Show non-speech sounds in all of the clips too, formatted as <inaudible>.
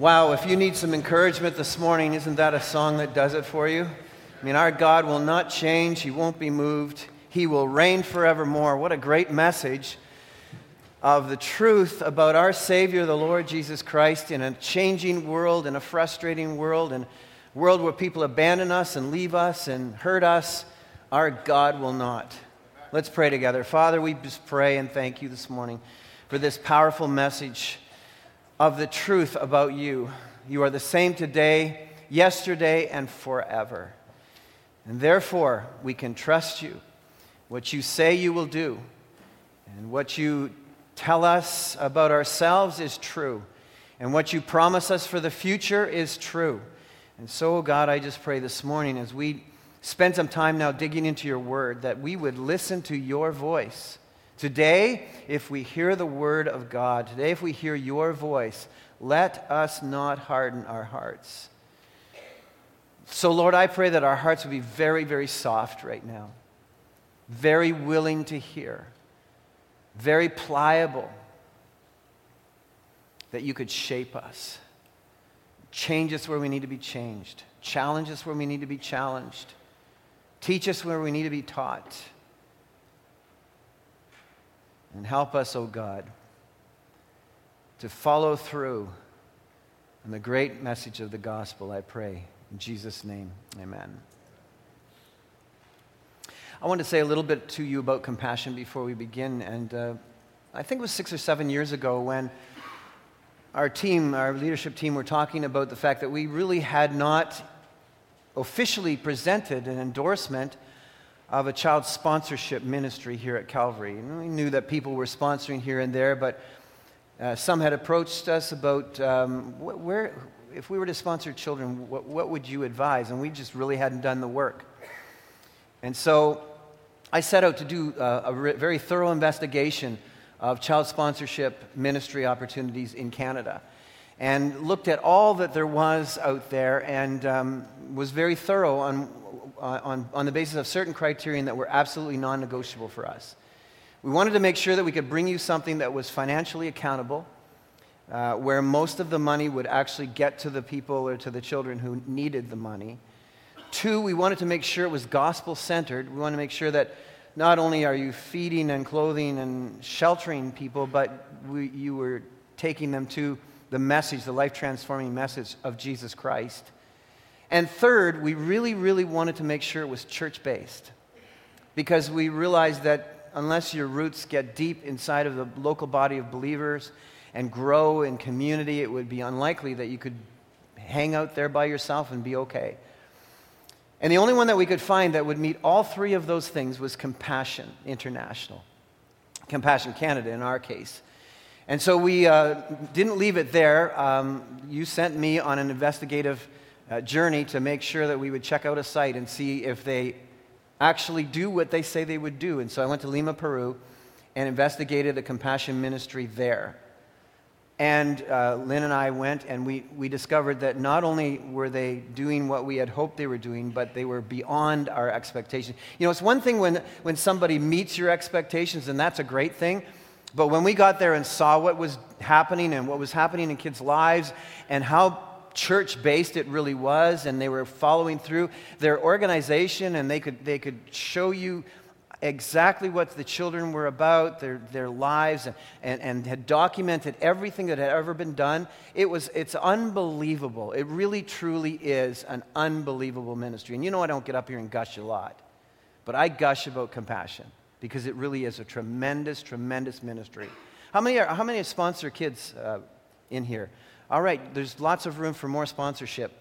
Wow, if you need some encouragement this morning, isn't that a song that does it for you? I mean, our God will not change, He won't be moved, He will reign forevermore. What a great message of the truth about our Savior, the Lord Jesus Christ, in a changing world, in a frustrating world, in a world where people abandon us and leave us and hurt us. Our God will not. Let's pray together. Father, we just pray and thank you this morning for this powerful message of the truth about you. You are the same today, yesterday, and forever. And therefore, we can trust you. What you say you will do, and what you tell us about ourselves is true. And what you promise us for the future is true. And so, God, I just pray this morning as we spend some time now digging into your word that we would listen to your voice Today, if we hear the word of God, today, if we hear your voice, let us not harden our hearts. So, Lord, I pray that our hearts would be very, very soft right now, very willing to hear, very pliable, that you could shape us, change us where we need to be changed, challenge us where we need to be challenged, teach us where we need to be taught. And help us, O oh God, to follow through on the great message of the gospel, I pray. In Jesus' name, amen. I want to say a little bit to you about compassion before we begin. And uh, I think it was six or seven years ago when our team, our leadership team, were talking about the fact that we really had not officially presented an endorsement of a child sponsorship ministry here at Calvary. And we knew that people were sponsoring here and there, but uh, some had approached us about um, wh- where, if we were to sponsor children, what, what would you advise? And we just really hadn't done the work. And so I set out to do uh, a re- very thorough investigation of child sponsorship ministry opportunities in Canada and looked at all that there was out there and um, was very thorough on uh, on, on the basis of certain criterion that were absolutely non negotiable for us. We wanted to make sure that we could bring you something that was financially accountable, uh, where most of the money would actually get to the people or to the children who needed the money. Two, we wanted to make sure it was gospel centered. We wanted to make sure that not only are you feeding and clothing and sheltering people, but we, you were taking them to the message, the life transforming message of Jesus Christ. And third, we really, really wanted to make sure it was church based because we realized that unless your roots get deep inside of the local body of believers and grow in community, it would be unlikely that you could hang out there by yourself and be okay. And the only one that we could find that would meet all three of those things was Compassion International. Compassion Canada, in our case. And so we uh, didn't leave it there. Um, you sent me on an investigative uh, journey to make sure that we would check out a site and see if they actually do what they say they would do. And so I went to Lima, Peru, and investigated a compassion ministry there. And uh, Lynn and I went, and we, we discovered that not only were they doing what we had hoped they were doing, but they were beyond our expectations. You know, it's one thing when, when somebody meets your expectations, and that's a great thing. But when we got there and saw what was happening and what was happening in kids' lives and how church based it really was, and they were following through their organization, and they could, they could show you exactly what the children were about, their, their lives, and, and, and, had documented everything that had ever been done. It was, it's unbelievable. It really, truly is an unbelievable ministry. And you know, I don't get up here and gush a lot, but I gush about compassion because it really is a tremendous, tremendous ministry. How many, are, how many sponsor kids uh, in here? All right, there's lots of room for more sponsorship.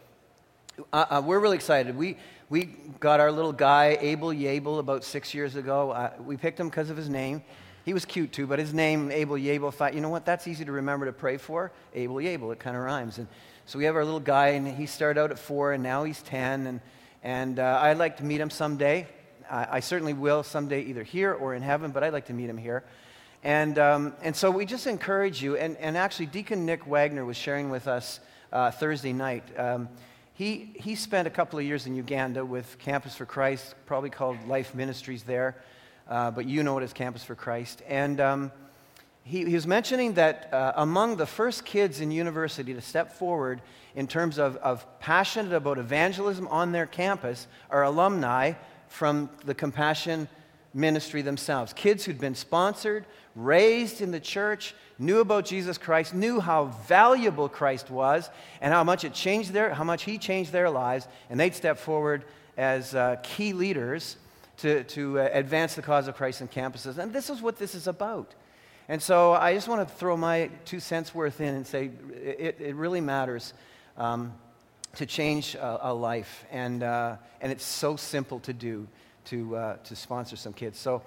Uh, uh, we're really excited. We, we got our little guy, Abel Yabel, about six years ago. Uh, we picked him because of his name. He was cute too, but his name, Abel Yabel, thought, you know what, that's easy to remember to pray for. Abel Yabel, it kind of rhymes. And so we have our little guy, and he started out at four, and now he's 10. And, and uh, I'd like to meet him someday. I, I certainly will someday, either here or in heaven, but I'd like to meet him here. And, um, and so we just encourage you. And, and actually, Deacon Nick Wagner was sharing with us uh, Thursday night. Um, he, he spent a couple of years in Uganda with Campus for Christ, probably called Life Ministries there, uh, but you know it as Campus for Christ. And, um, he, he was mentioning that uh, among the first kids in university to step forward in terms of, of passionate about evangelism on their campus are alumni from the Compassion ministry themselves. Kids who'd been sponsored, raised in the church, knew about Jesus Christ, knew how valuable Christ was, and how much it changed their, how much He changed their lives, and they'd step forward as uh, key leaders to, to uh, advance the cause of Christ in campuses. And this is what this is about. And so I just want to throw my two cents worth in and say it, it really matters um, to change a, a life. And, uh, and it's so simple to do to, uh, to sponsor some kids. So,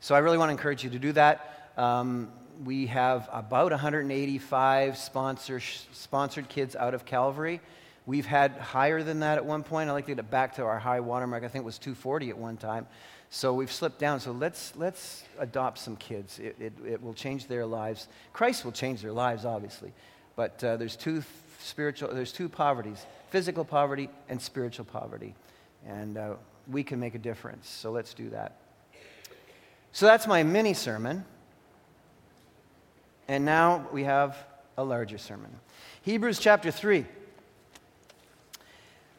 so I really want to encourage you to do that. Um, we have about 185 sponsor, sponsored kids out of Calvary. We've had higher than that at one point. I like to get it back to our high watermark. I think it was 240 at one time. So we've slipped down. So let's, let's adopt some kids. It, it, it will change their lives. Christ will change their lives, obviously. But uh, there's two spiritual, there's two poverties physical poverty and spiritual poverty. And uh, we can make a difference. So let's do that. So that's my mini sermon. And now we have a larger sermon. Hebrews chapter 3.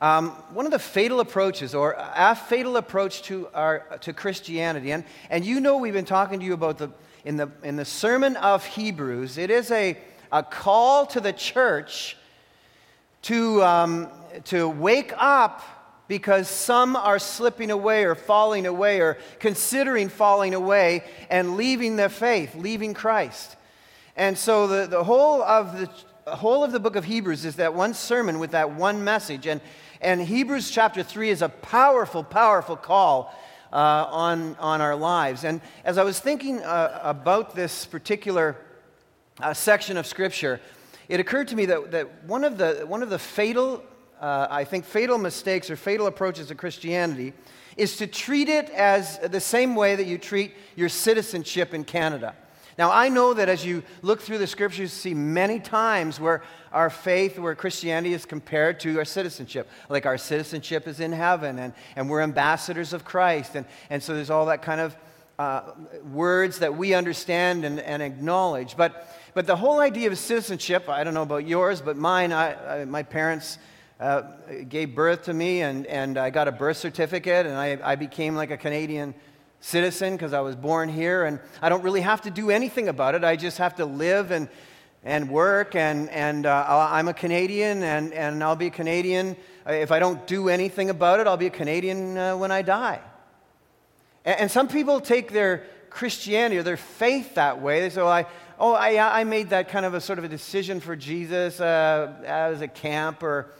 Um, one of the fatal approaches, or a fatal approach to, our, to Christianity, and, and you know we've been talking to you about the, in the, in the sermon of Hebrews, it is a, a call to the church to, um, to wake up because some are slipping away or falling away or considering falling away and leaving their faith, leaving Christ. And so the, the whole of the whole of the book of Hebrews is that one sermon with that one message. And, and Hebrews chapter 3 is a powerful, powerful call uh, on, on our lives. And as I was thinking uh, about this particular uh, section of Scripture, it occurred to me that, that one, of the, one of the fatal, uh, I think, fatal mistakes or fatal approaches to Christianity is to treat it as the same way that you treat your citizenship in Canada. Now, I know that as you look through the scriptures, you see many times where our faith, where Christianity is compared to our citizenship. Like our citizenship is in heaven, and, and we're ambassadors of Christ. And, and so there's all that kind of uh, words that we understand and, and acknowledge. But, but the whole idea of citizenship, I don't know about yours, but mine, I, I my parents. Uh, gave birth to me, and, and I got a birth certificate, and I, I became like a Canadian citizen because I was born here, and I don't really have to do anything about it. I just have to live and, and work, and, and uh, I'm a Canadian, and, and I'll be a Canadian. Uh, if I don't do anything about it, I'll be a Canadian uh, when I die. And, and, some people take their Christianity or their faith that way. They say, well, I, oh, I, I made that kind of a sort of a decision for Jesus uh, as a camp, or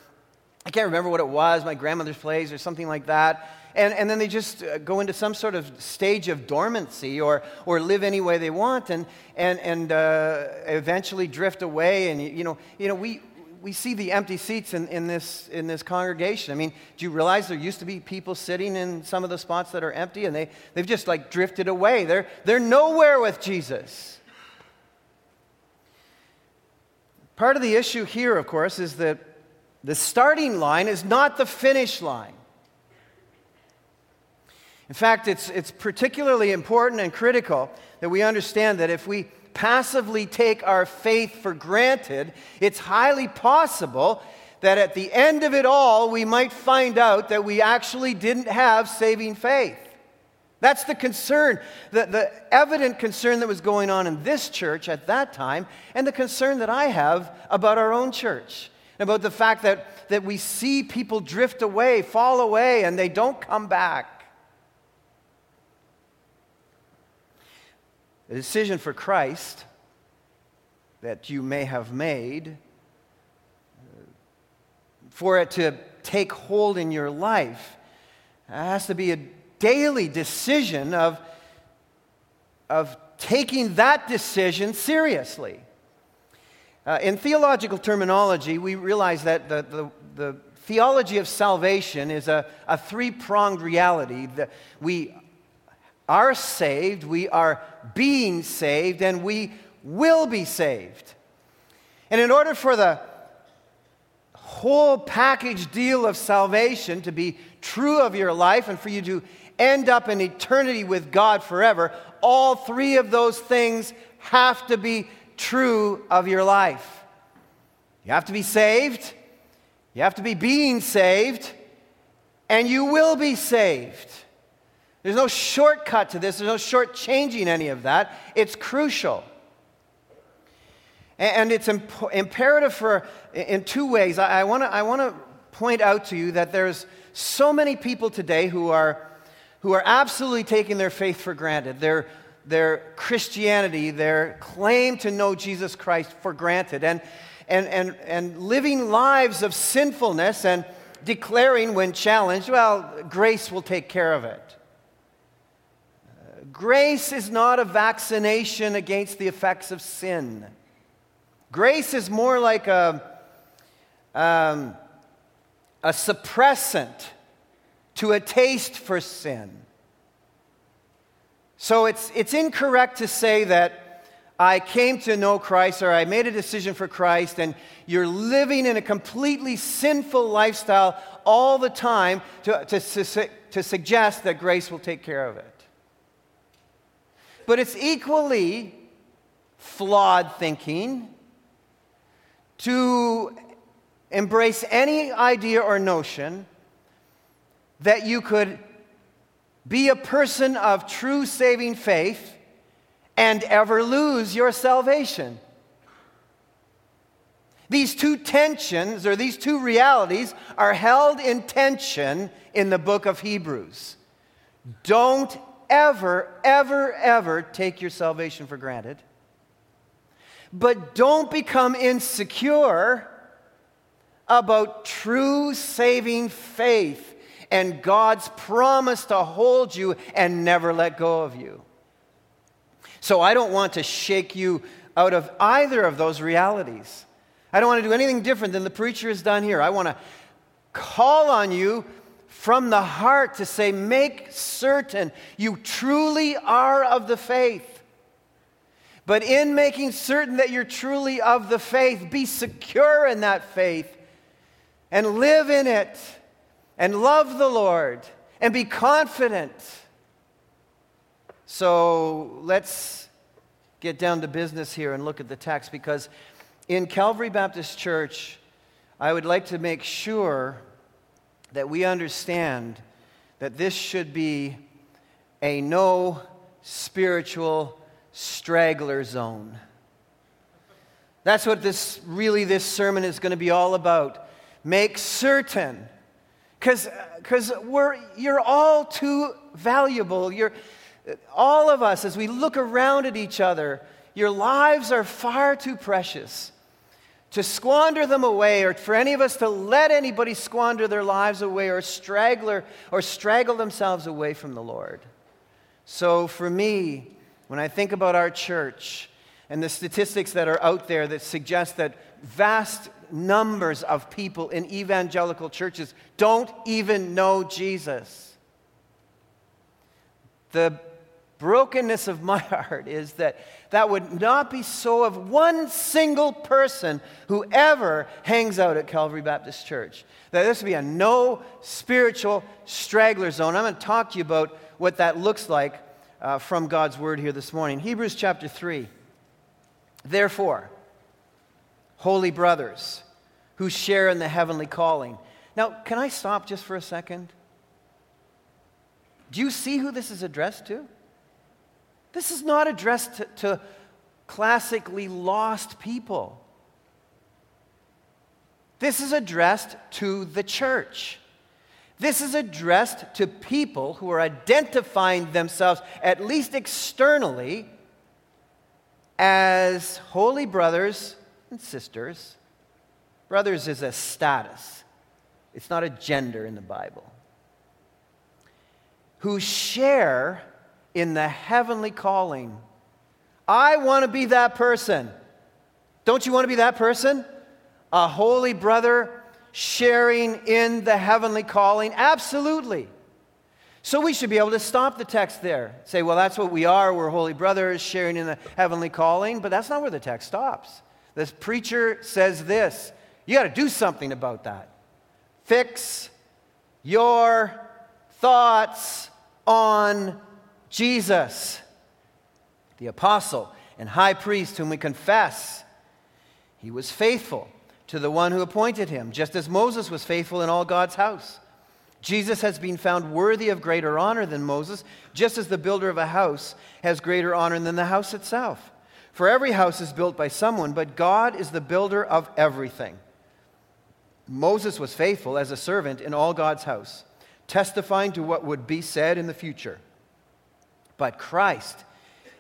I can't remember what it was, my grandmother's place, or something like that and, and then they just uh, go into some sort of stage of dormancy or, or live any way they want and, and, and uh, eventually drift away. And, you know, you know we, we see the empty seats in, in, this, in this congregation. I mean, do you realize there used to be people sitting in some of the spots that are empty and they, they've just like drifted away? They're, they're nowhere with Jesus. Part of the issue here, of course, is that the starting line is not the finish line. In fact, it's, it's particularly important and critical that we understand that if we passively take our faith for granted, it's highly possible that at the end of it all, we might find out that we actually didn't have saving faith. That's the concern, the, the evident concern that was going on in this church at that time, and the concern that I have about our own church, about the fact that, that we see people drift away, fall away, and they don't come back. The decision for Christ that you may have made, uh, for it to take hold in your life, has to be a daily decision of, of taking that decision seriously. Uh, in theological terminology, we realize that the, the, the theology of salvation is a, a three pronged reality. We are saved, we are being saved, and we will be saved. And in order for the whole package deal of salvation to be true of your life and for you to end up in eternity with God forever, all three of those things have to be true of your life. You have to be saved, you have to be being saved, and you will be saved. There's no shortcut to this, there's no shortchanging any of that. It's crucial. And it's imp- imperative for, in two ways. I, I want to point out to you that there's so many people today who are, who are absolutely taking their faith for granted, their, their Christianity, their claim to know Jesus Christ for granted, and, and, and, and living lives of sinfulness and declaring when challenged, well, grace will take care of it. Grace is not a vaccination against the effects of sin. Grace is more like a, um, a suppressant to a taste for sin. So it's, it's incorrect to say that I came to know Christ or I made a decision for Christ and you're living in a completely sinful lifestyle all the time to, to, to, to suggest that grace will take care of it. But it's equally flawed thinking to embrace any idea or notion that you could be a person of true saving faith and ever lose your salvation. These two tensions or these two realities are held in tension in the book of Hebrews. Don't ever, ever, ever take your salvation for granted. But don't become insecure about true saving faith and God's promise to hold you and never let go of you. So I don't want to shake you out of either of those realities. I don't want to do anything different than the preacher has done here. I want to call on you from the heart to say, make certain you truly are of the faith. But in making certain that you're truly of the faith, be secure in that faith and live in it and love the Lord and be confident. So let's get down to business here and look at the text because in Calvary Baptist Church, I would like to make sure that we understand that this should be a no spiritual straggler zone. That's what this really this sermon is going to be all about. Make certain because you're all too valuable. You're all of us as we look around at each other, your lives are far too precious to squander them away or for any of us to let anybody squander their lives away or straggler or straggle themselves away from the Lord. So for me, when I think about our church and the statistics that are out there that suggest that vast numbers of people in evangelical churches don't even know Jesus, the brokenness of my <laughs> heart is that that would not be so of one single person who ever hangs out at Calvary Baptist Church. That this would be a no spiritual straggler zone. I'm going to talk to you about what that looks like uh, from God's word here this morning. Hebrews chapter 3. Therefore, holy brothers who share in the heavenly calling. Now, can I stop just for a second? Do you see who this is addressed to? This is not addressed to, to classically lost people. This is addressed to the church. This is addressed to people who are identifying themselves, at least externally, as holy brothers and sisters. Brothers is a status, it's not a gender in the Bible. Who share in the heavenly calling. I want to be that person. Don't you want to be that person? A holy brother sharing in the heavenly calling? Absolutely. So we should be able to stop the text there. Say, well, that's what we are. We're holy brothers sharing in the heavenly calling. But that's not where the text stops. This preacher says this you got to do something about that. Fix your thoughts on Jesus. The apostle and high priest whom we confess. He was faithful to the one who appointed him, just as Moses was faithful in all God's house. Jesus has been found worthy of greater honor than Moses, just as the builder of a house has greater honor than the house itself. For every house is built by someone, but God is the builder of everything. Moses was faithful as a servant in all God's house, testifying to what would be said in the future. But Christ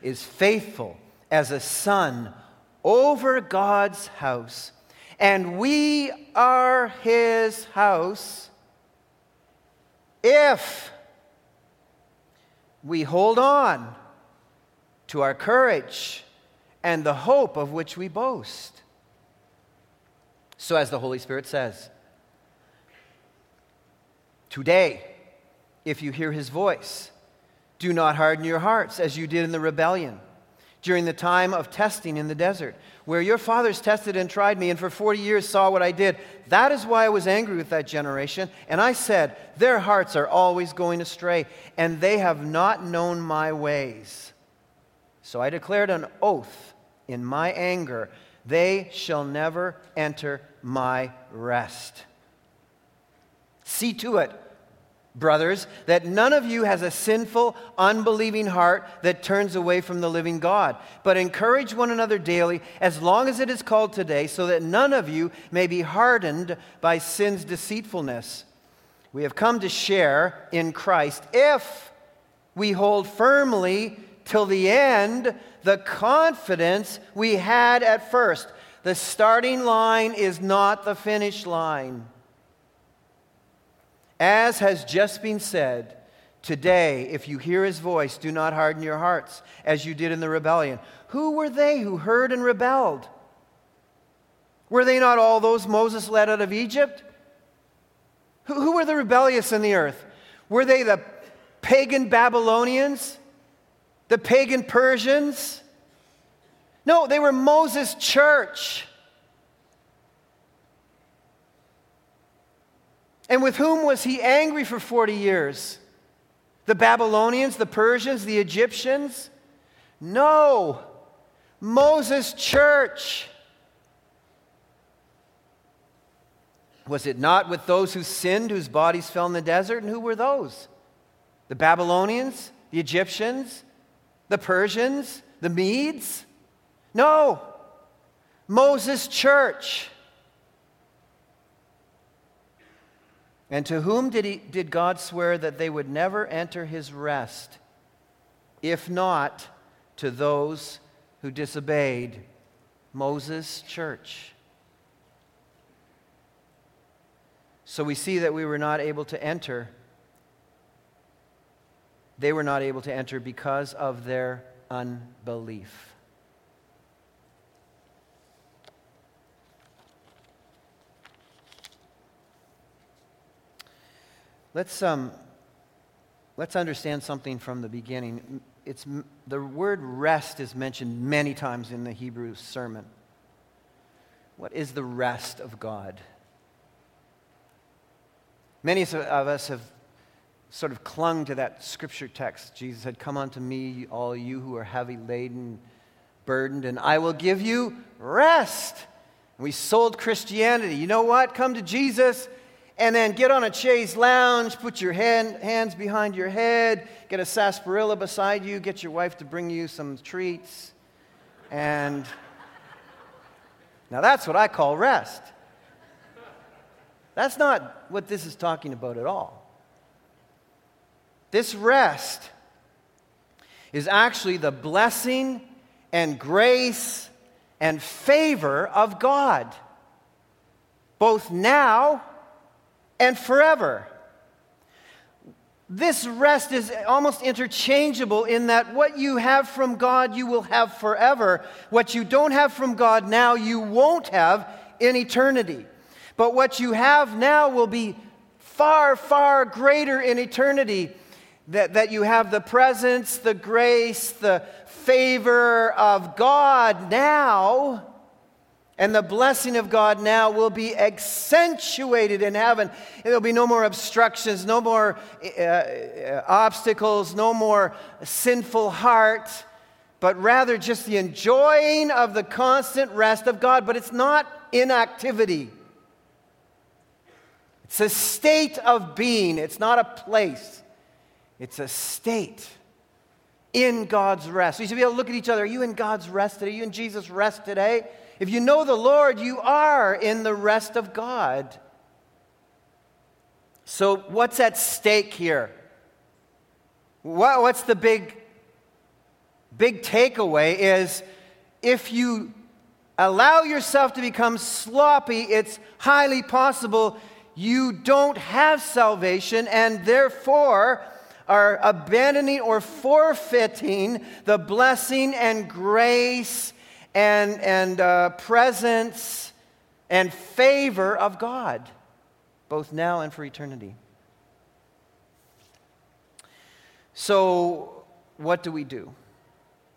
is faithful as a son over God's house, and we are his house if we hold on to our courage and the hope of which we boast. So, as the Holy Spirit says, today, if you hear his voice, do not harden your hearts as you did in the rebellion during the time of testing in the desert, where your fathers tested and tried me, and for 40 years saw what I did. That is why I was angry with that generation. And I said, Their hearts are always going astray, and they have not known my ways. So I declared an oath in my anger they shall never enter my rest. See to it brothers, that none of you has a sinful, unbelieving heart that turns away from the living God. But encourage one another daily, as long as it is called today, so that none of you may be hardened by sin's deceitfulness. We have come to share in Christ if we hold firmly till the end the confidence we had at first. The starting line is not the finish line. As has just been said, today, if you hear his voice, do not harden your hearts as you did in the rebellion. Who were they who heard and rebelled? Were they not all those Moses led out of Egypt? Who, who were the rebellious in the earth? Were they the pagan Babylonians? The pagan Persians? No, they were Moses' church. And with whom was he angry for 40 years? The Babylonians, the Persians, the Egyptians? No. Moses' church. Was it not with those who sinned, whose bodies fell in the desert? And who were those? The Babylonians? The Egyptians? The Persians? The Medes? No. Moses' church. And to whom did, he, did God swear that they would never enter his rest, if not to those who disobeyed Moses' church? So we see that we were not able to enter. They were not able to enter because of their unbelief. Let's, um, let's understand something from the beginning. It's, the word rest is mentioned many times in the Hebrew sermon. What is the rest of God? Many of us have sort of clung to that scripture text. Jesus said, Come unto me, all you who are heavy laden, burdened, and I will give you rest. And we sold Christianity. You know what? Come to Jesus and then get on a chaise lounge, put your hand, hands behind your head, get a sarsaparilla beside you, get your wife to bring you some treats. And now that's what I call rest. That's not what this is talking about at all. This rest is actually the blessing and grace and favor of God, both now and forever. This rest is almost interchangeable in that what you have from God, you will have forever. What you don't have from God now, you won't have in eternity. But what you have now will be far, far greater in eternity. That, that you have the presence, the grace, the favor of God now and the blessing of God now will be accentuated in heaven. There'll be no more obstructions, no more uh, uh, obstacles, no more sinful heart, but rather just the enjoying of the constant rest of God. But it's not inactivity, it's a state of being, it's not a place, it's a state in God's rest. We should be able to look at each other. Are you in God's rest today? Are you in Jesus' rest today? If you know the Lord, you are in the rest of God. So, what's at stake here? What, what's the big, big takeaway is if you allow yourself to become sloppy, it's highly possible you don't have salvation and therefore are abandoning or forfeiting the blessing and grace and, and uh, presence and favor of God, both now and for eternity. So, what do we do?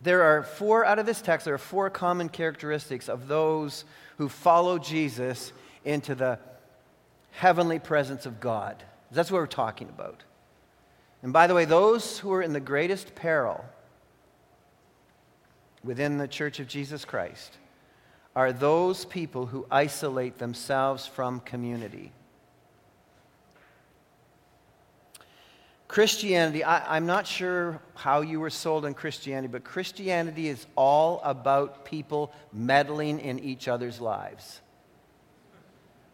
There are four, out of this text, there are four common characteristics of those who follow Jesus into the heavenly presence of God. That's what we're talking about. And by the way, those who are in the greatest peril within the church of Jesus Christ are those people who isolate themselves from community. Christianity, I, am not sure how you were sold on Christianity, but Christianity is all about people meddling in each other's lives.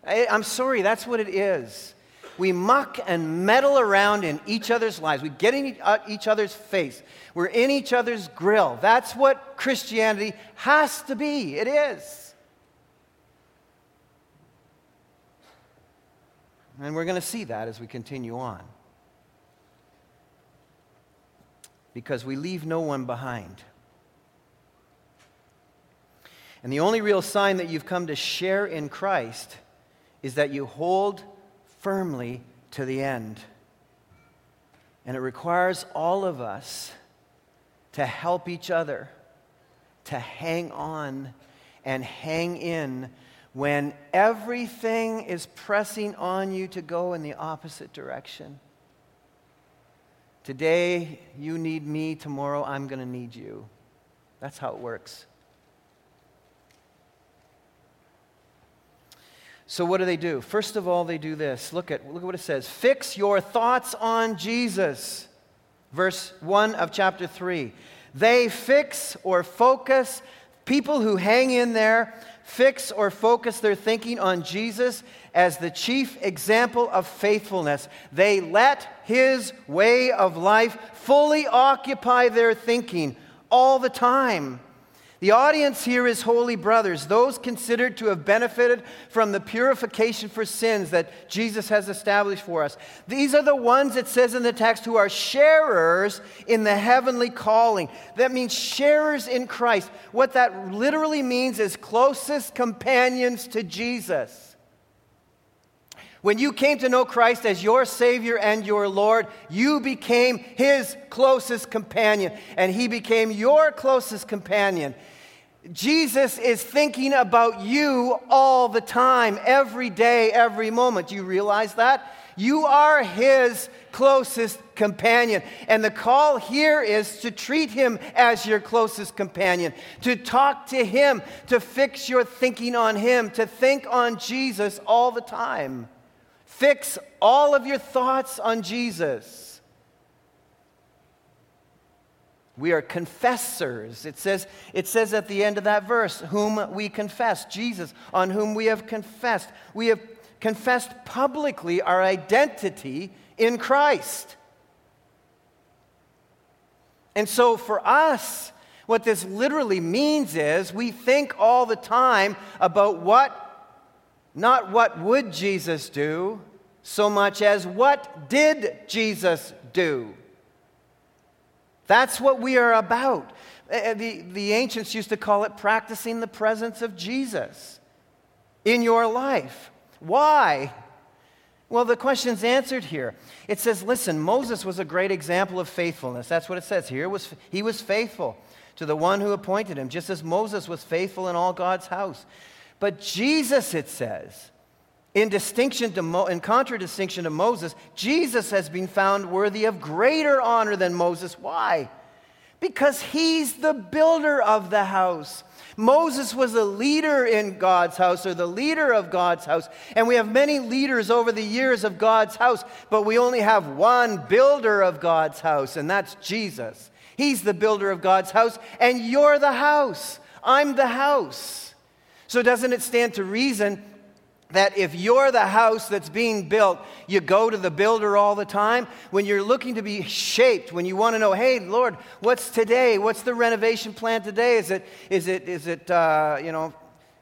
I, I'm sorry, that's what it is. We muck and meddle around in each other's lives. We get in uh, each other's face. We're in each other's grill. That's what Christianity has to be. It is. And we're going to see that as we continue on. because we leave no one behind. And the only real sign that you've come to share in Christ is that you hold firmly to the end. And it requires all of us to help each other, to hang on and hang in when everything is pressing on you to go in the opposite direction. Today, you need me. Tomorrow, I'm going to need you. That's how it works. So, what do they do? First of all, they do this. Look at, look at what it says Fix your thoughts on Jesus. Verse 1 of chapter 3. They fix or focus, people who hang in there fix or focus their thinking on Jesus as the chief example of faithfulness. They let his way of life fully occupy their thinking all the time. The audience here is holy brothers, those considered to have benefited from the purification for sins that Jesus has established for us. These are the ones, it says in the text, who are sharers in the heavenly calling. That means sharers in Christ. What that literally means is closest companions to Jesus. When you came to know Christ as your Savior and your Lord, you became His closest companion, and He became your closest companion. Jesus is thinking about you all the time, every day, every moment. Do you realize that? You are His closest companion. And the call here is to treat Him as your closest companion, to talk to Him, to fix your thinking on Him, to think on Jesus all the time. Fix all of your thoughts on Jesus. We are confessors. It says, it says at the end of that verse, whom we confess, Jesus, on whom we have confessed. We have confessed publicly our identity in Christ. And so for us, what this literally means is we think all the time about what, not what would Jesus do, so much as what did Jesus do? That's what we are about. Eh, eh, the, the ancients used to call it practicing the presence of Jesus in your life. Why? Well, the question's answered here. It says, listen, Moses was a great example of faithfulness. That's what it says here. Was, he was faithful to the one who appointed him, just as Moses was faithful in all God's house. But Jesus, it says, in distinction to Mo- in contradistinction to Moses, Jesus has been found worthy of greater honor than Moses. Why? Because he's the builder of the house. Moses was a leader in God's house or the leader of God's house. And we have many leaders over the years of God's house, but we only have one builder of God's house, and that's Jesus. He's the builder of God's house, and you're the house. I'm the house. So, doesn't it stand to reason that if you're the house that's being built, you go to the builder all the time. When you're looking to be shaped, when you want to know, hey, Lord, what's today? What's the renovation plan today? Is it, is it, is it uh, you know,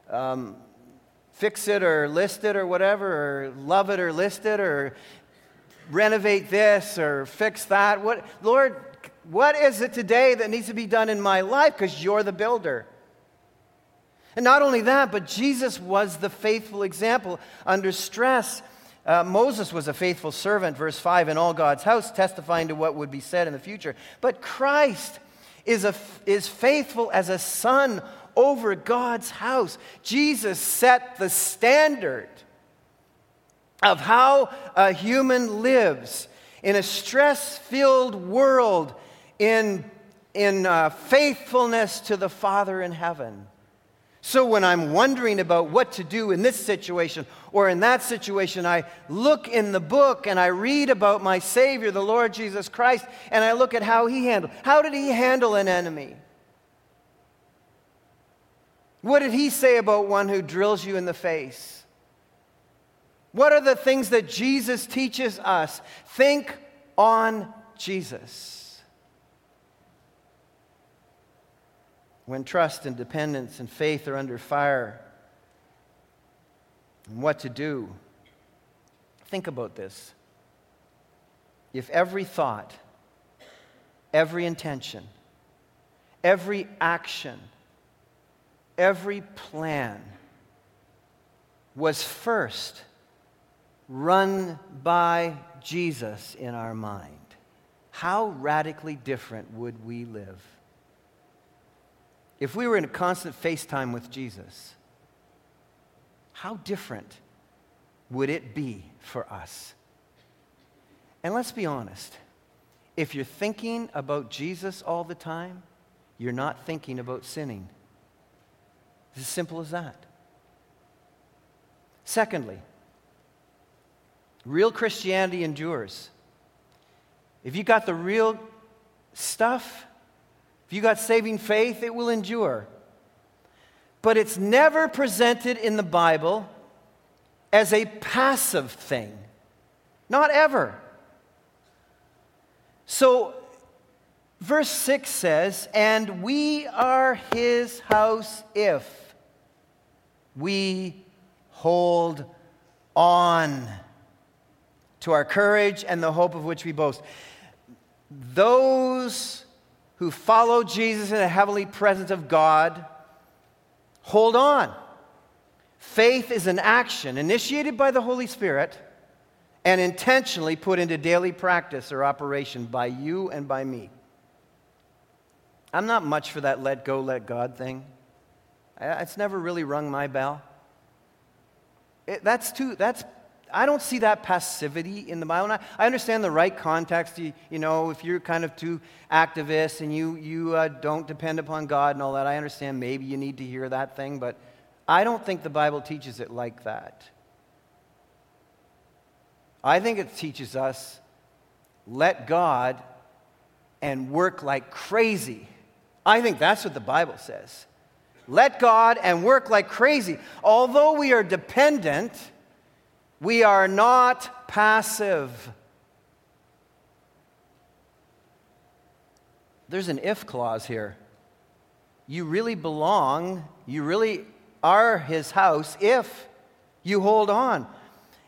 um, fix it or list it or whatever, or love it or list it, or renovate this or fix that? What, Lord, what is it today that needs to be done in my life? Because you're the builder. And not only that, but Jesus was the faithful example under stress. Uh, Moses was a faithful servant, verse 5, in all God's house, testifying to what would be said in the future. But Christ is, a, is faithful as a son over God's house. Jesus set the standard of how a human lives in a stress filled world in, in uh, faithfulness to the Father in heaven. So when I'm wondering about what to do in this situation or in that situation, I look in the book and I read about my Savior, the Lord Jesus Christ, and I look at how he handled. How did he handle an enemy? What did he say about one who drills you in the face? What are the things that Jesus teaches us? Think on Jesus. When trust and dependence and faith are under fire and what to do. Think about this. If every thought, every intention, every action, every plan was first run by Jesus in our mind, how radically different would we live? If we were in a constant FaceTime with Jesus, how different would it be for us? And let's be honest if you're thinking about Jesus all the time, you're not thinking about sinning. It's as simple as that. Secondly, real Christianity endures. If you got the real stuff, if you got saving faith, it will endure. But it's never presented in the Bible as a passive thing. Not ever. So, verse 6 says, And we are his house if we hold on to our courage and the hope of which we boast. Those who follow Jesus in the heavenly presence of God, hold on. Faith is an action initiated by the Holy Spirit and intentionally put into daily practice or operation by you and by me. I'm not much for that let go, let God thing. It's never really rung my bell. It, that's too, that's I don't see that passivity in the Bible. I, I understand the right context. You, you, know, if you're kind of too activist and you, you uh, don't depend upon God and all that, I understand maybe you need to hear that thing, but I don't think the Bible teaches it like that. I think it teaches us let God and work like crazy. I think that's what the Bible says. Let God and work like crazy. Although we are dependent, we are not passive. There's an if clause here. You really belong, you really are his house if you hold on.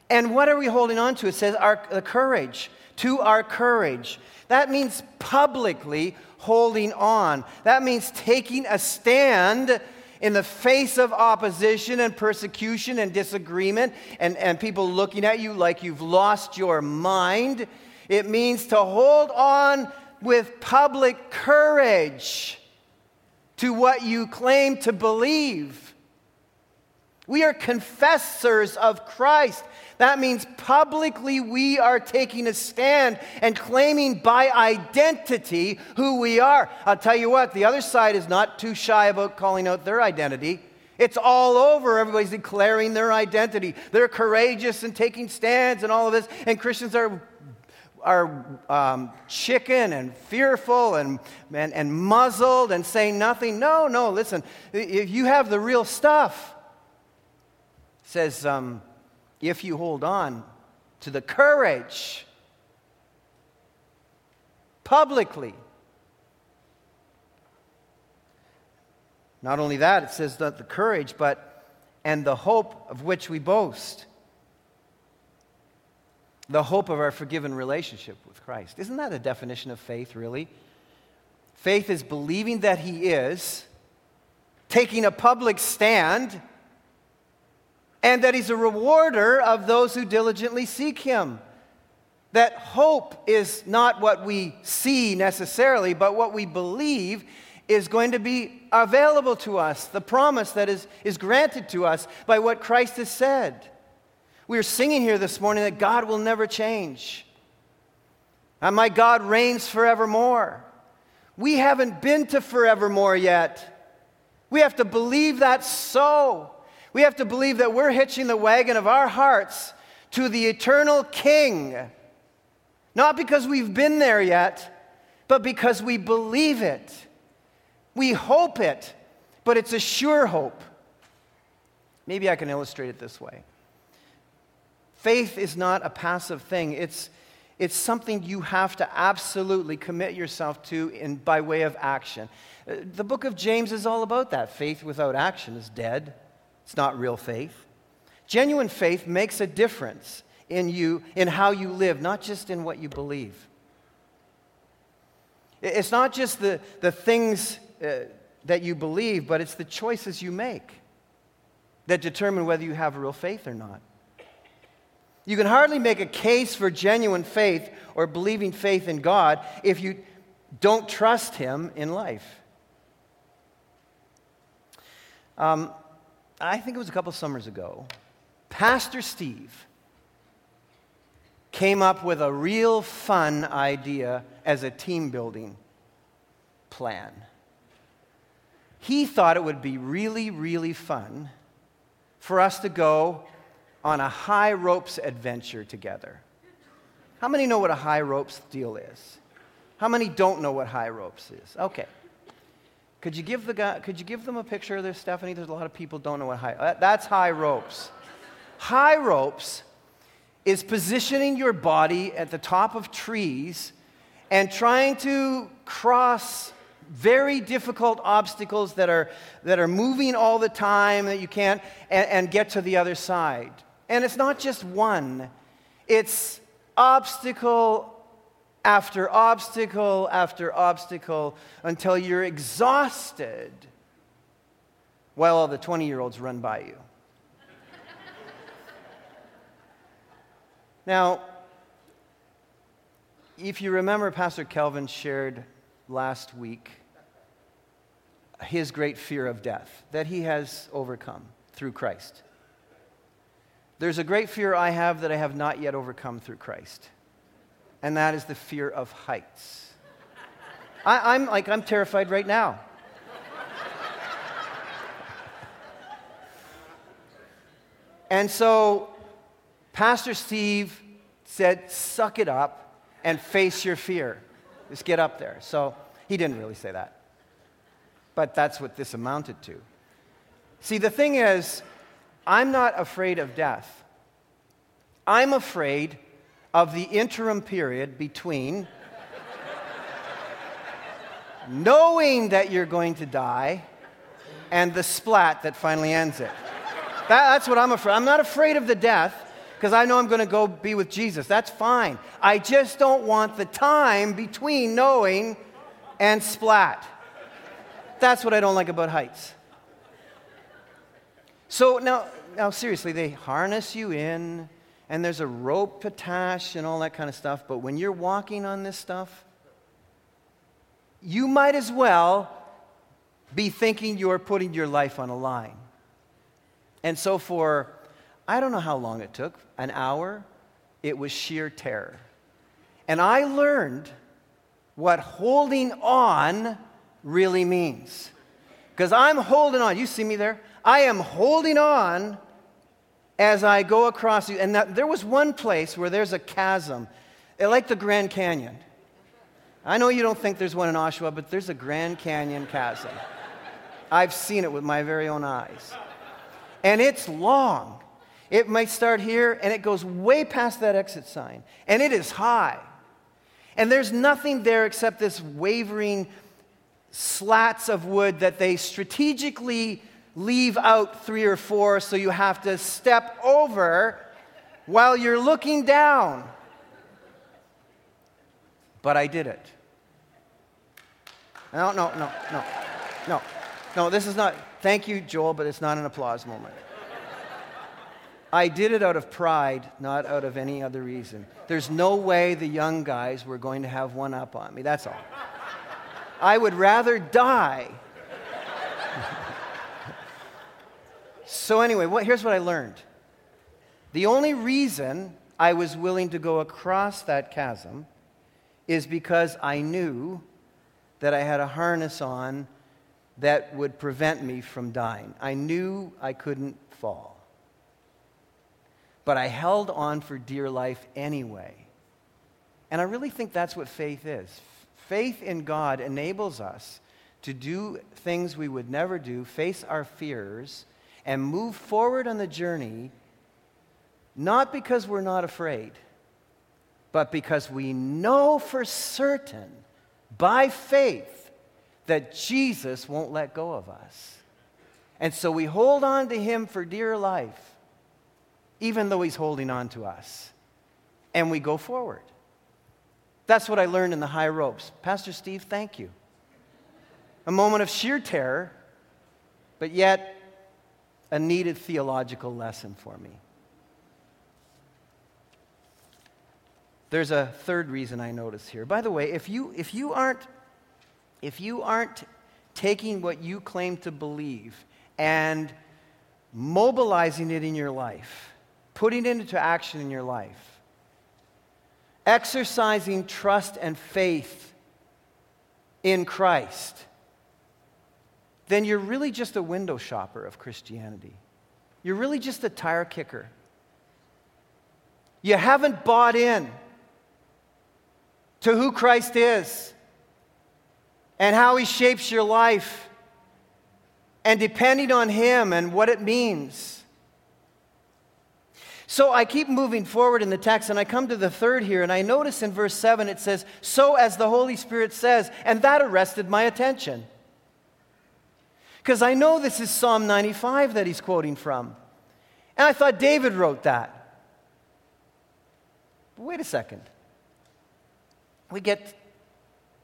And what are we holding on to? It says our the courage, to our courage. That means publicly holding on. That means taking a stand in the face of opposition and persecution and disagreement and, and people looking at you like you've lost your mind. It means to hold on with public courage to what you claim to believe. We are confessors of Christ. That means publicly we are taking a stand and claiming by identity who we are. I'll tell you what, the other side is not too shy about calling out their identity. It's all over. Everybody's declaring their identity. They're courageous and taking stands and all of this. And Christians are, are um, chicken and fearful and, and, and muzzled and saying nothing. No, no, listen. If you have the real stuff, says, um, if you hold on to the courage publicly. Not only that, it says that the courage, but and the hope of which we boast. The hope of our forgiven relationship with Christ. Isn't that a definition of faith, really? Faith is believing that He is, taking a public stand, and that he's a rewarder of those who diligently seek him. That hope is not what we see necessarily, but what we believe is going to be available to us, the promise that is, is granted to us by what Christ has said. We are singing here this morning that God will never change. And my God reigns forevermore. We haven't been to forevermore yet. We have to believe that so. We have to believe that we're hitching the wagon of our hearts to the eternal King. Not because we've been there yet, but because we believe it. We hope it, but it's a sure hope. Maybe I can illustrate it this way faith is not a passive thing, it's, it's something you have to absolutely commit yourself to in, by way of action. Uh, the book of James is all about that. Faith without action is dead. It's not real faith. Genuine faith makes a difference in you, in how you live, not just in what you believe. It's not just the, the things uh, that you believe, but it's the choices you make that determine whether you have real faith or not. You can hardly make a case for genuine faith or believing faith in God if you don't trust Him in life. Um, I think it was a couple summers ago, Pastor Steve came up with a real fun idea as a team building plan. He thought it would be really, really fun for us to go on a high ropes adventure together. How many know what a high ropes deal is? How many don't know what high ropes is? Okay. Could you give the guy, could you give them a picture of this, Stephanie? There's a lot of people don't know what high. That's high ropes. High ropes is positioning your body at the top of trees and trying to cross very difficult obstacles that are, that are moving all the time that you can't and, and get to the other side. And it's not just one, it's obstacle after obstacle after obstacle until you're exhausted while all the 20 year olds run by you. <laughs> now, if you remember, Pastor Kelvin shared last week his great fear of death that he has overcome through Christ. There's a great fear I have that I have not yet overcome through Christ and that is the fear of heights. I, am like, I'm terrified right now. and so, Pastor Steve said, suck it up and face your fear. Just get up there. So, he didn't really say that. But that's what this amounted to. See, the thing is, I'm not afraid of death. I'm afraid of the interim period between knowing that you're going to die and the splat that finally ends it. That, that's what I'm afraid. I'm not afraid of the death because I know I'm going to go be with Jesus. That's fine. I just don't want the time between knowing and splat. That's what I don't like about heights. So now, now seriously, they harness you in and there's a rope attached and all that kind of stuff. But when you're walking on this stuff, you might as well be thinking you're putting your life on a line. And so, for I don't know how long it took, an hour, it was sheer terror. And I learned what holding on really means. Because I'm holding on. You see me there? I am holding on as I go across. And that, there was one place where there's a chasm, eh, like the Grand Canyon. I know you don't think there's one in Oshawa, but there's a Grand Canyon chasm. I've seen it with my very own eyes. And it's long. It might start here and it goes way past that exit sign. And it is high. And there's nothing there except this wavering slats of wood that they strategically leave out three or four so you have to step over while you're looking down. But I did it. No, no, no, no, no. No, this is not, thank you, Joel, but it's not an applause moment. I did it out of pride, not out of any other reason. There's no way the young guys were going to have one up on me. That's all. I would rather die. So, anyway, what, here's what I learned the only reason I was willing to go across that chasm is because I knew that I had a harness on that would prevent me from dying. I knew I couldn't fall. But I held on for dear life anyway. And I really think that's what faith is. Faith in God enables us to do things we would never do, face our fears, and move forward on the journey, not because we're not afraid, but because we know for certain, by faith, that Jesus won't let go of us. And so we hold on to him for dear life, even though he's holding on to us. And we go forward. That's what I learned in the high ropes. Pastor Steve, thank you. A moment of sheer terror, but yet a needed theological lesson for me. There's a third reason I notice here. By the way, if you, if you, aren't, if you aren't taking what you claim to believe and mobilizing it in your life, putting it into action in your life, exercising trust and faith in Christ, then you're really just a window shopper of Christianity. You're really just a tire kicker. You haven't bought in to who Christ is and how he shapes your life and depending on him and what it means so I keep moving forward in the text, and I come to the third here, and I notice in verse 7 it says, So as the Holy Spirit says, and that arrested my attention. Because I know this is Psalm 95 that he's quoting from. And I thought David wrote that. But wait a second. We get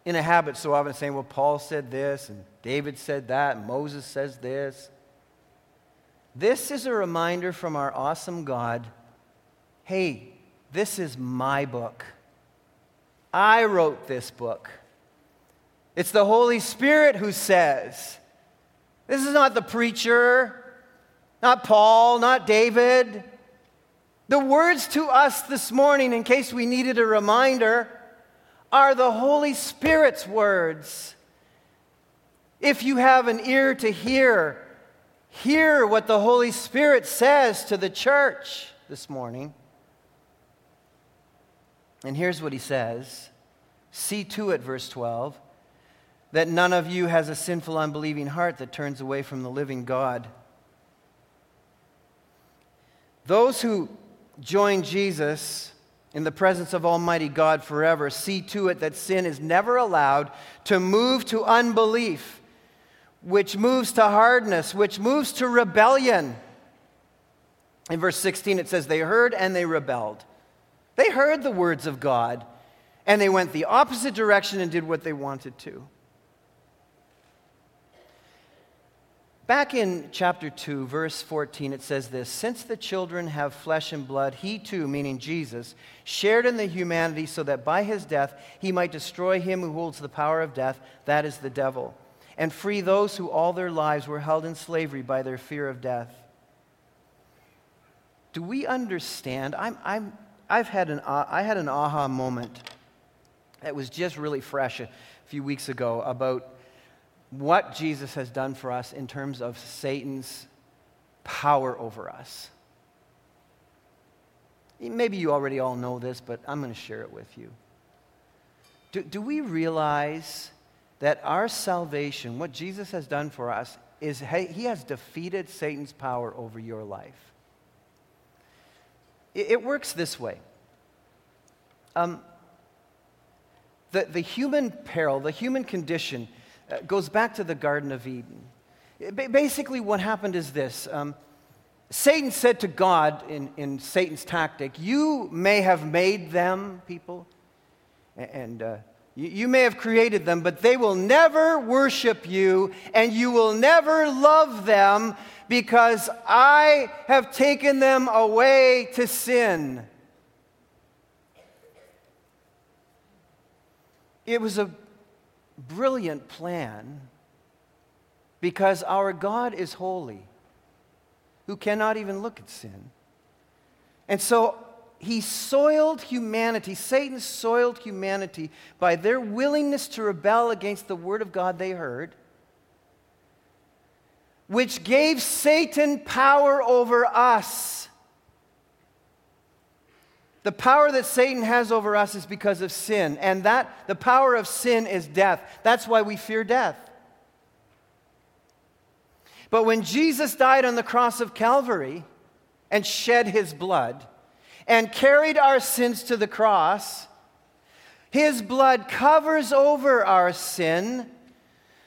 in a habit so often saying, well, Paul said this, and David said that, and Moses says this. This is a reminder from our awesome God hey, this is my book. I wrote this book. It's the Holy Spirit who says, this is not the preacher, not Paul, not David. The words to us this morning, in case we needed a reminder, are the Holy Spirit's words. If you have an ear to hear, hear what the Holy Spirit says to the church this morning. And here's what he says See to it, verse 12, that none of you has a sinful, unbelieving heart that turns away from the living God. Those who join Jesus in the presence of Almighty God forever see to it that sin is never allowed to move to unbelief which moves to hardness, which moves to rebellion. In verse 16, it says, They heard and they rebelled. They heard the words of God and they went the opposite direction and did what they wanted to. Back in chapter 2, verse 14, it says this Since the children have flesh and blood, he too, meaning Jesus, shared in the humanity so that by his death he might destroy him who holds the power of death, that is the devil and free those who all their lives were held in slavery by their fear of death. do we understand? I'm, I'm, I've had an, uh, I had an aha moment that was just really fresh a few weeks ago about what Jesus has done for us in terms of Satan's power over us. Maybe you already all know this, but I'm going to share it with you. Do, do we realize that our salvation, what Jesus has done for us, is he has defeated Satan's power over your life? It, it works this way. Um, the, the human peril, the human condition, goes back to the Garden of Eden. Basically, what happened is this um, Satan said to God in, in Satan's tactic, You may have made them, people, and uh, you, you may have created them, but they will never worship you, and you will never love them because I have taken them away to sin. It was a brilliant plan because our God is holy, who cannot even look at sin. And so he soiled humanity, Satan soiled humanity by their willingness to rebel against the word of God they heard, which gave Satan power over us. The power that Satan has over us is because of sin, and that the power of sin is death. That's why we fear death. But when Jesus died on the cross of Calvary and shed his blood and carried our sins to the cross, his blood covers over our sin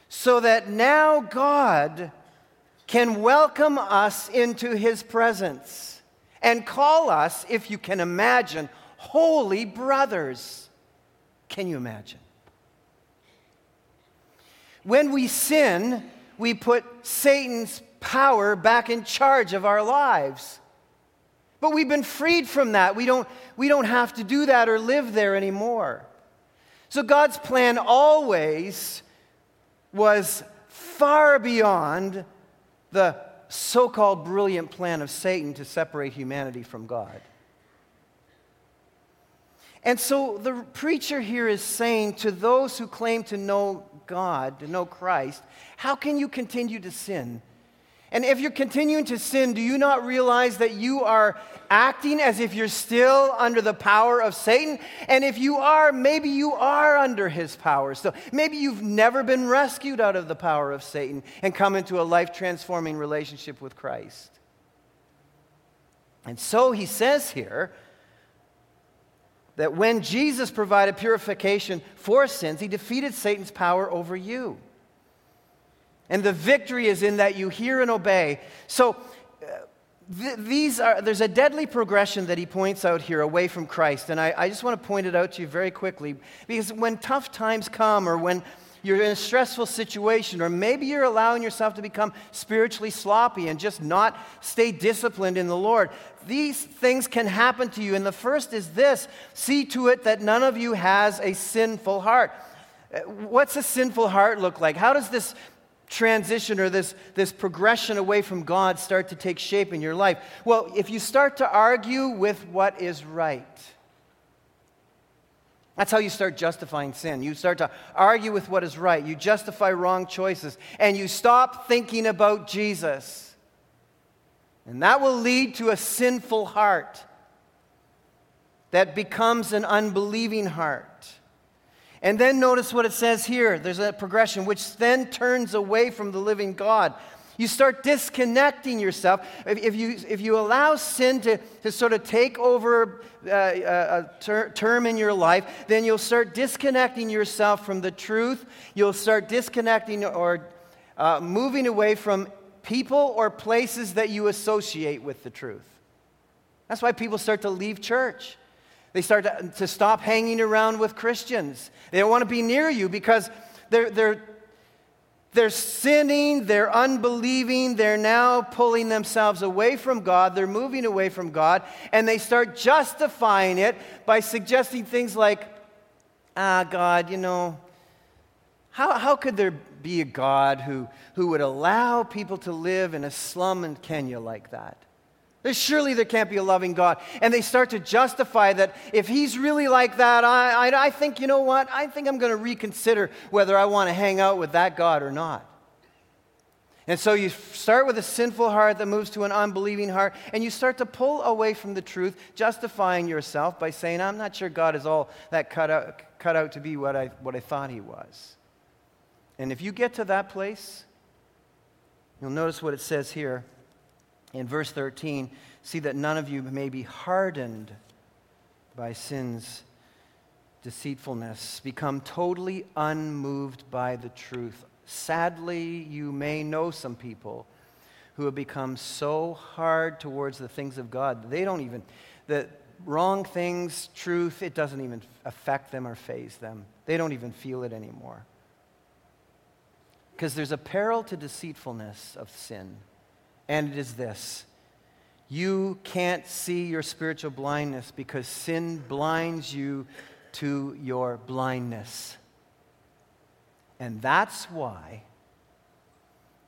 so that now God can welcome us into his presence and call us, if you can imagine, holy brothers. Can you imagine? When we sin, we put Satan's power back in charge of our lives. But we've been freed from that. We don't, we don't have to do that or live there anymore. So God's plan always was far beyond the so called brilliant plan of Satan to separate humanity from God. And so the preacher here is saying to those who claim to know God, to know Christ, how can you continue to sin? And if you're continuing to sin, do you not realize that you are acting as if you're still under the power of Satan? And if you are, maybe you are under his power. So maybe you've never been rescued out of the power of Satan and come into a life transforming relationship with Christ. And so he says here that when Jesus provided purification for sins, he defeated Satan's power over you. And the victory is in that you hear and obey. So, uh, th- these are, there's a deadly progression that he points out here away from Christ. And I, I just want to point it out to you very quickly. Because when tough times come, or when you're in a stressful situation, or maybe you're allowing yourself to become spiritually sloppy and just not stay disciplined in the Lord. These things can happen to you. And the first is this see to it that none of you has a sinful heart. Uh, what's a sinful heart look like? How does this transition or this, this progression away from God start to take shape in your life? Well, if you start to argue with what is right, that's how you start justifying sin. You start to argue with what is right. You justify wrong choices. And you stop thinking about Jesus. And that will lead to a sinful heart that becomes an unbelieving heart. And then notice what it says here. There's a progression which then turns away from the living God. You start disconnecting yourself. If, you, if you allow sin to, to sort of take over uh, a, ter- term in your life, then you'll start disconnecting yourself from the truth. You'll start disconnecting or uh, moving away from people or places that you associate with the truth. That's why people start to leave church. They start to, to stop hanging around with Christians. They don't want to be near you because they're, they're, they're sinning, they're unbelieving, they're now pulling themselves away from God, they're moving away from God, and they start justifying it by suggesting things like, ah, God, you know, how, how could there be a God who, who would allow people to live in a slum in Kenya like that? Surely there can't be a loving God. And they start to justify that if he's really like that, I, I, I think, you know what? I think I'm going to reconsider whether I want to hang out with that God or not. And so you start with a sinful heart that moves to an unbelieving heart, and you start to pull away from the truth, justifying yourself by saying, I'm not sure God is all that cut out, cut out to be what I, what I thought he was. And if you get to that place, you'll notice what it says here in verse 13 see that none of you may be hardened by sin's deceitfulness, become totally unmoved by the truth. Sadly, you may know some people who have become so hard towards the things of God, they don't even, the wrong things, truth, it doesn't even affect them or faze them. They don't even feel it anymore. Because there's a peril to deceitfulness of sin, and it is this you can't see your spiritual blindness because sin blinds you to your blindness. And that's why,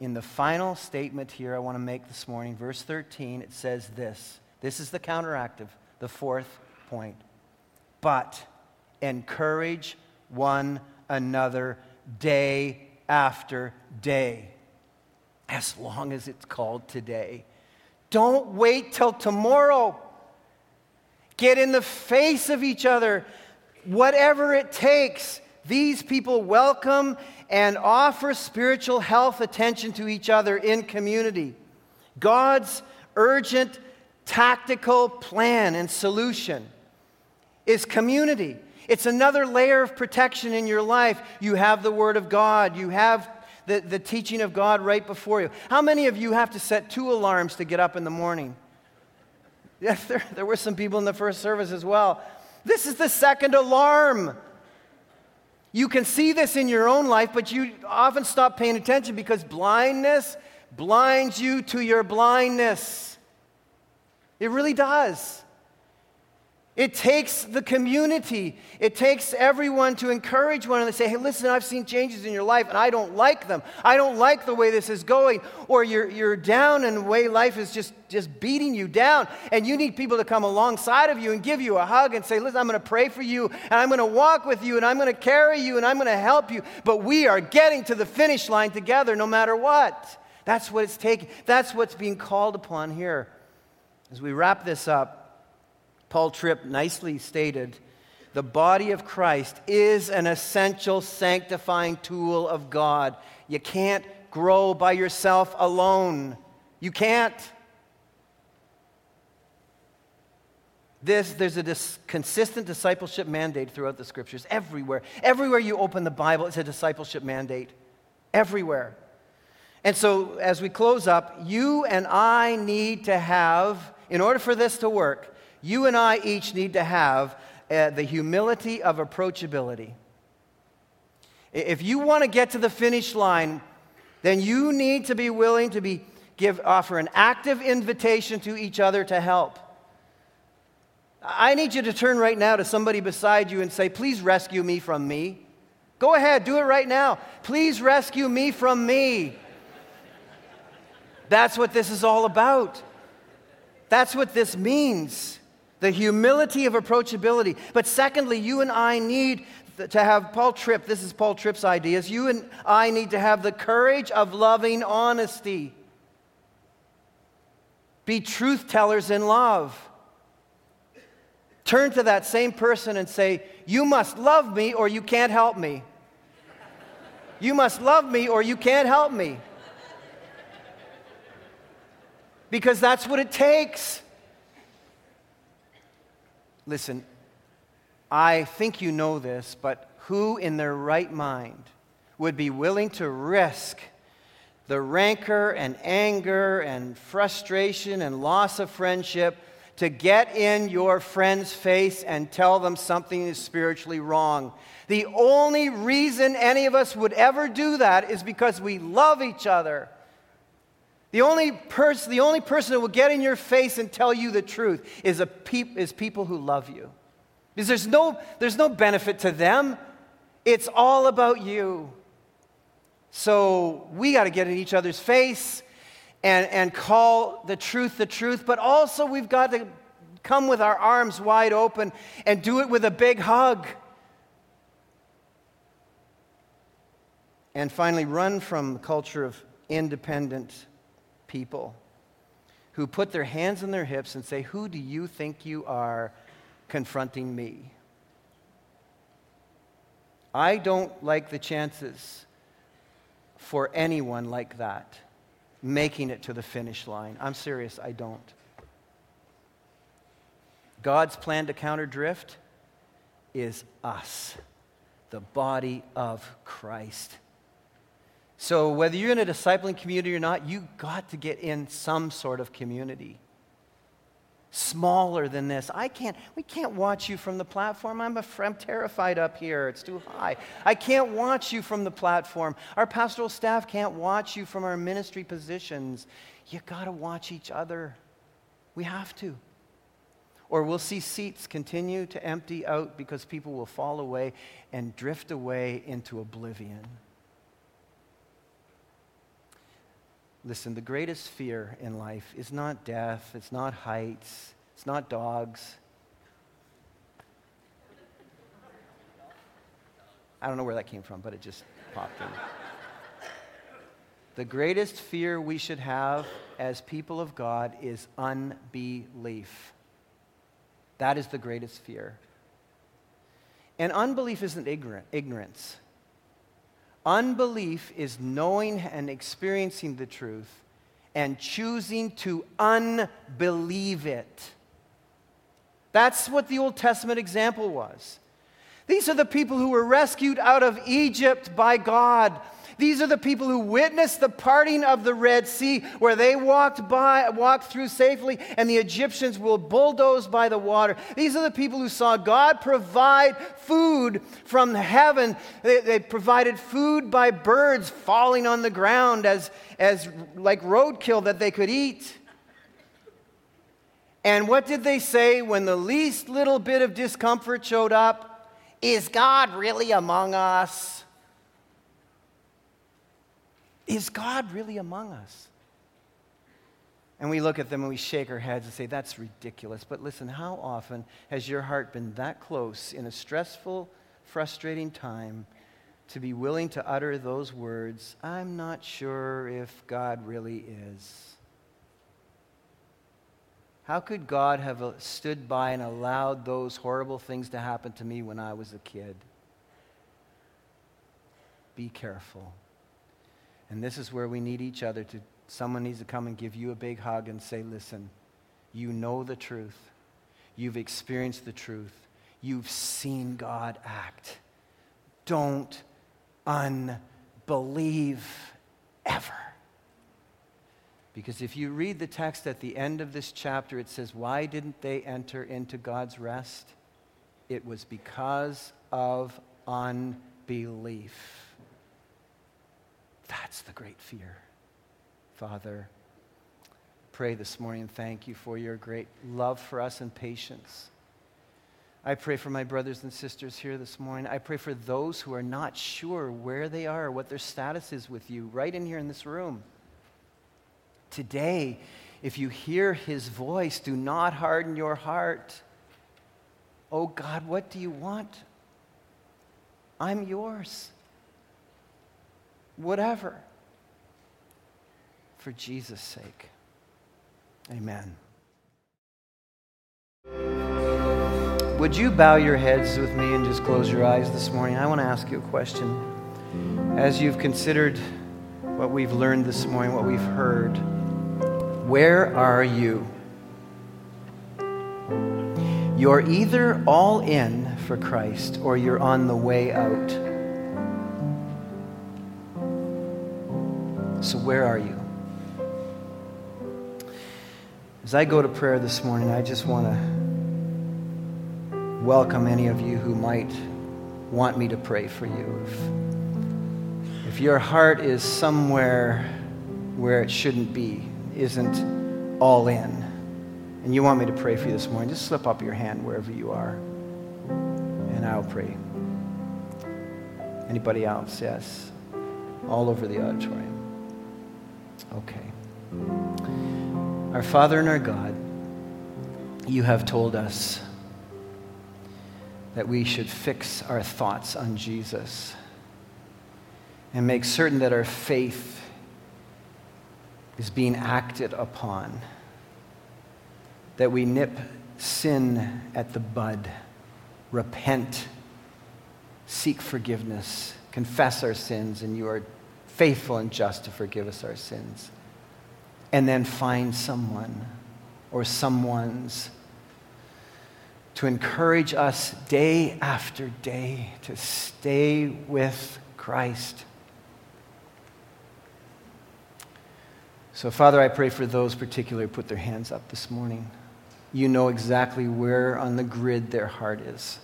in the final statement here I want to make this morning, verse 13, it says this. This is the counteractive, the fourth point. But encourage one another day after day, as long as it's called today. Don't wait till tomorrow. Get in the face of each other, whatever it takes. These people welcome and offer spiritual health attention to each other in community. God's urgent tactical plan and solution is community. It's another layer of protection in your life. You have the Word of God, you have the, the teaching of God right before you. How many of you have to set two alarms to get up in the morning? <laughs> Yes, there, there were some people in the first service as well. This is the second alarm. You can see this in your own life, but you often stop paying attention because blindness blinds you to your blindness. It really does. It takes the community. It takes everyone to encourage one another. Say, hey, listen, I've seen changes in your life and I don't like them. I don't like the way this is going. Or you're, you're down and the way life is just, just beating you down. And you need people to come alongside of you and give you a hug and say, listen, I'm going to pray for you and I'm going to walk with you and I'm going to carry you and I'm going to help you. But we are getting to the finish line together no matter what. That's what it's taking. That's what's being called upon here. As we wrap this up, Paul Tripp nicely stated the body of Christ is an essential sanctifying tool of God. You can't grow by yourself alone. You can't. This, there's a dis- consistent discipleship mandate throughout the scriptures, everywhere. Everywhere you open the Bible, it's a discipleship mandate. Everywhere. And so, as we close up, you and I need to have, in order for this to work, you and I each need to have uh, the humility of approachability. If you want to get to the finish line, then you need to be willing to be, give, offer an active invitation to each other to help. I need you to turn right now to somebody beside you and say, Please rescue me from me. Go ahead, do it right now. Please rescue me from me. That's what this is all about. That's what this means the humility of approachability. But secondly, you and I need to have Paul Tripp, this is Paul Tripp's ideas. You and I need to have the courage of loving honesty. Be truth tellers in love. Turn to that same person and say, You must love me or you can't help me. You must love me or you can't help me. Because that's what it takes. Listen, I think you know this, but who in their right mind would be willing to risk the rancor and anger and frustration and loss of friendship to get in your friend's face and tell them something is spiritually wrong? The only reason any of us would ever do that is because we love each other. The only, pers- the only person who will get in your face and tell you the truth is, a peop- is people who love you. Because there's no, there's no benefit to them, it's all about you. So we got to get in each other's face and, and call the truth the truth, but also we've got to come with our arms wide open and do it with a big hug. And finally, run from the culture of independent people who put their hands on their hips and say, Who do you think you are confronting me? I don't like the chances for anyone like that making it to the finish line. I'm serious, I don't. God's plan to counter drift is us, the body of Christ. So, whether you're in a discipling community or not, you got to get in some sort of community. Smaller than this. I can't, we can't watch you from the platform. I'm, a, I'm terrified up here. It's too high. I can't watch you from the platform. Our pastoral staff can't watch you from our ministry positions. You got to watch each other. We have to. Or we'll see seats continue to empty out because people will fall away and drift away into oblivion. Listen, the greatest fear in life is not death, it's not heights, it's not dogs. I don't know where that came from, but it just popped in. the greatest fear we should have as people of God is unbelief. That is the greatest fear. And unbelief isn't ignorant, ignorance. Unbelief is knowing and experiencing the truth and choosing to unbelieve it. That's what the Old Testament example was. These are the people who were rescued out of Egypt by God. These are the people who witnessed the parting of the Red Sea, where they walked by, walked through safely, and the Egyptians were bulldozed by the water. These are the people who saw God provide food from heaven. They, they provided food by birds falling on the ground as, as like roadkill that they could eat. And what did they say when the least little bit of discomfort showed up? Is God really among us? Is God really among us? And we look at them and we shake our heads and say, That's ridiculous. But listen, how often has your heart been that close in a stressful, frustrating time to be willing to utter those words, I'm not sure if God really is? How could God have uh, stood by and allowed those horrible things to happen to me when I was a kid? Be careful. And this is where we need each other to someone needs to come and give you a big hug and say, "Listen, you know the truth. You've experienced the truth. You've seen God act. Don't unbelieve ever." Because if you read the text at the end of this chapter, it says, Why didn't they enter into God's rest? It was because of unbelief. That's the great fear. Father, pray this morning and thank you for your great love for us and patience. I pray for my brothers and sisters here this morning. I pray for those who are not sure where they are, what their status is with you, right in here in this room. Today, if you hear his voice, do not harden your heart. Oh God, what do you want? I'm yours whatever, for Jesus' sake. Amen. Would you bow your heads with me and just close your eyes this morning? I want to ask you a question. As you've considered what we've learned this morning, what we've heard, where are you? You're either all in for Christ or you're on the way out. So, where are you? As I go to prayer this morning, I just want to welcome any of you who might want me to pray for you. If, if your heart is somewhere where it shouldn't be, isn't all in, and you want me to pray for you this morning, just slip up your hand wherever you are, and I'll pray. Anybody else? Yes. All over the auditorium. Okay. Our Father and our God, you have told us that we should fix our thoughts on Jesus and make certain that our faith is being acted upon, that we nip sin at the bud, repent, seek forgiveness, confess our sins, and you are faithful and just to forgive us our sins. And then find someone or someone's to encourage us day after day to stay with Christ. So, Father, I pray for those particularly who put their hands up this morning. You know exactly where on the grid their heart is.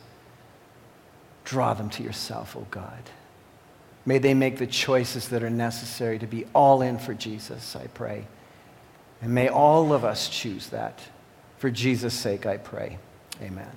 Draw them to yourself, O oh God. May they make the choices that are necessary to be all in for Jesus, I pray. And may all of us choose that. For Jesus' sake, I pray. Amen.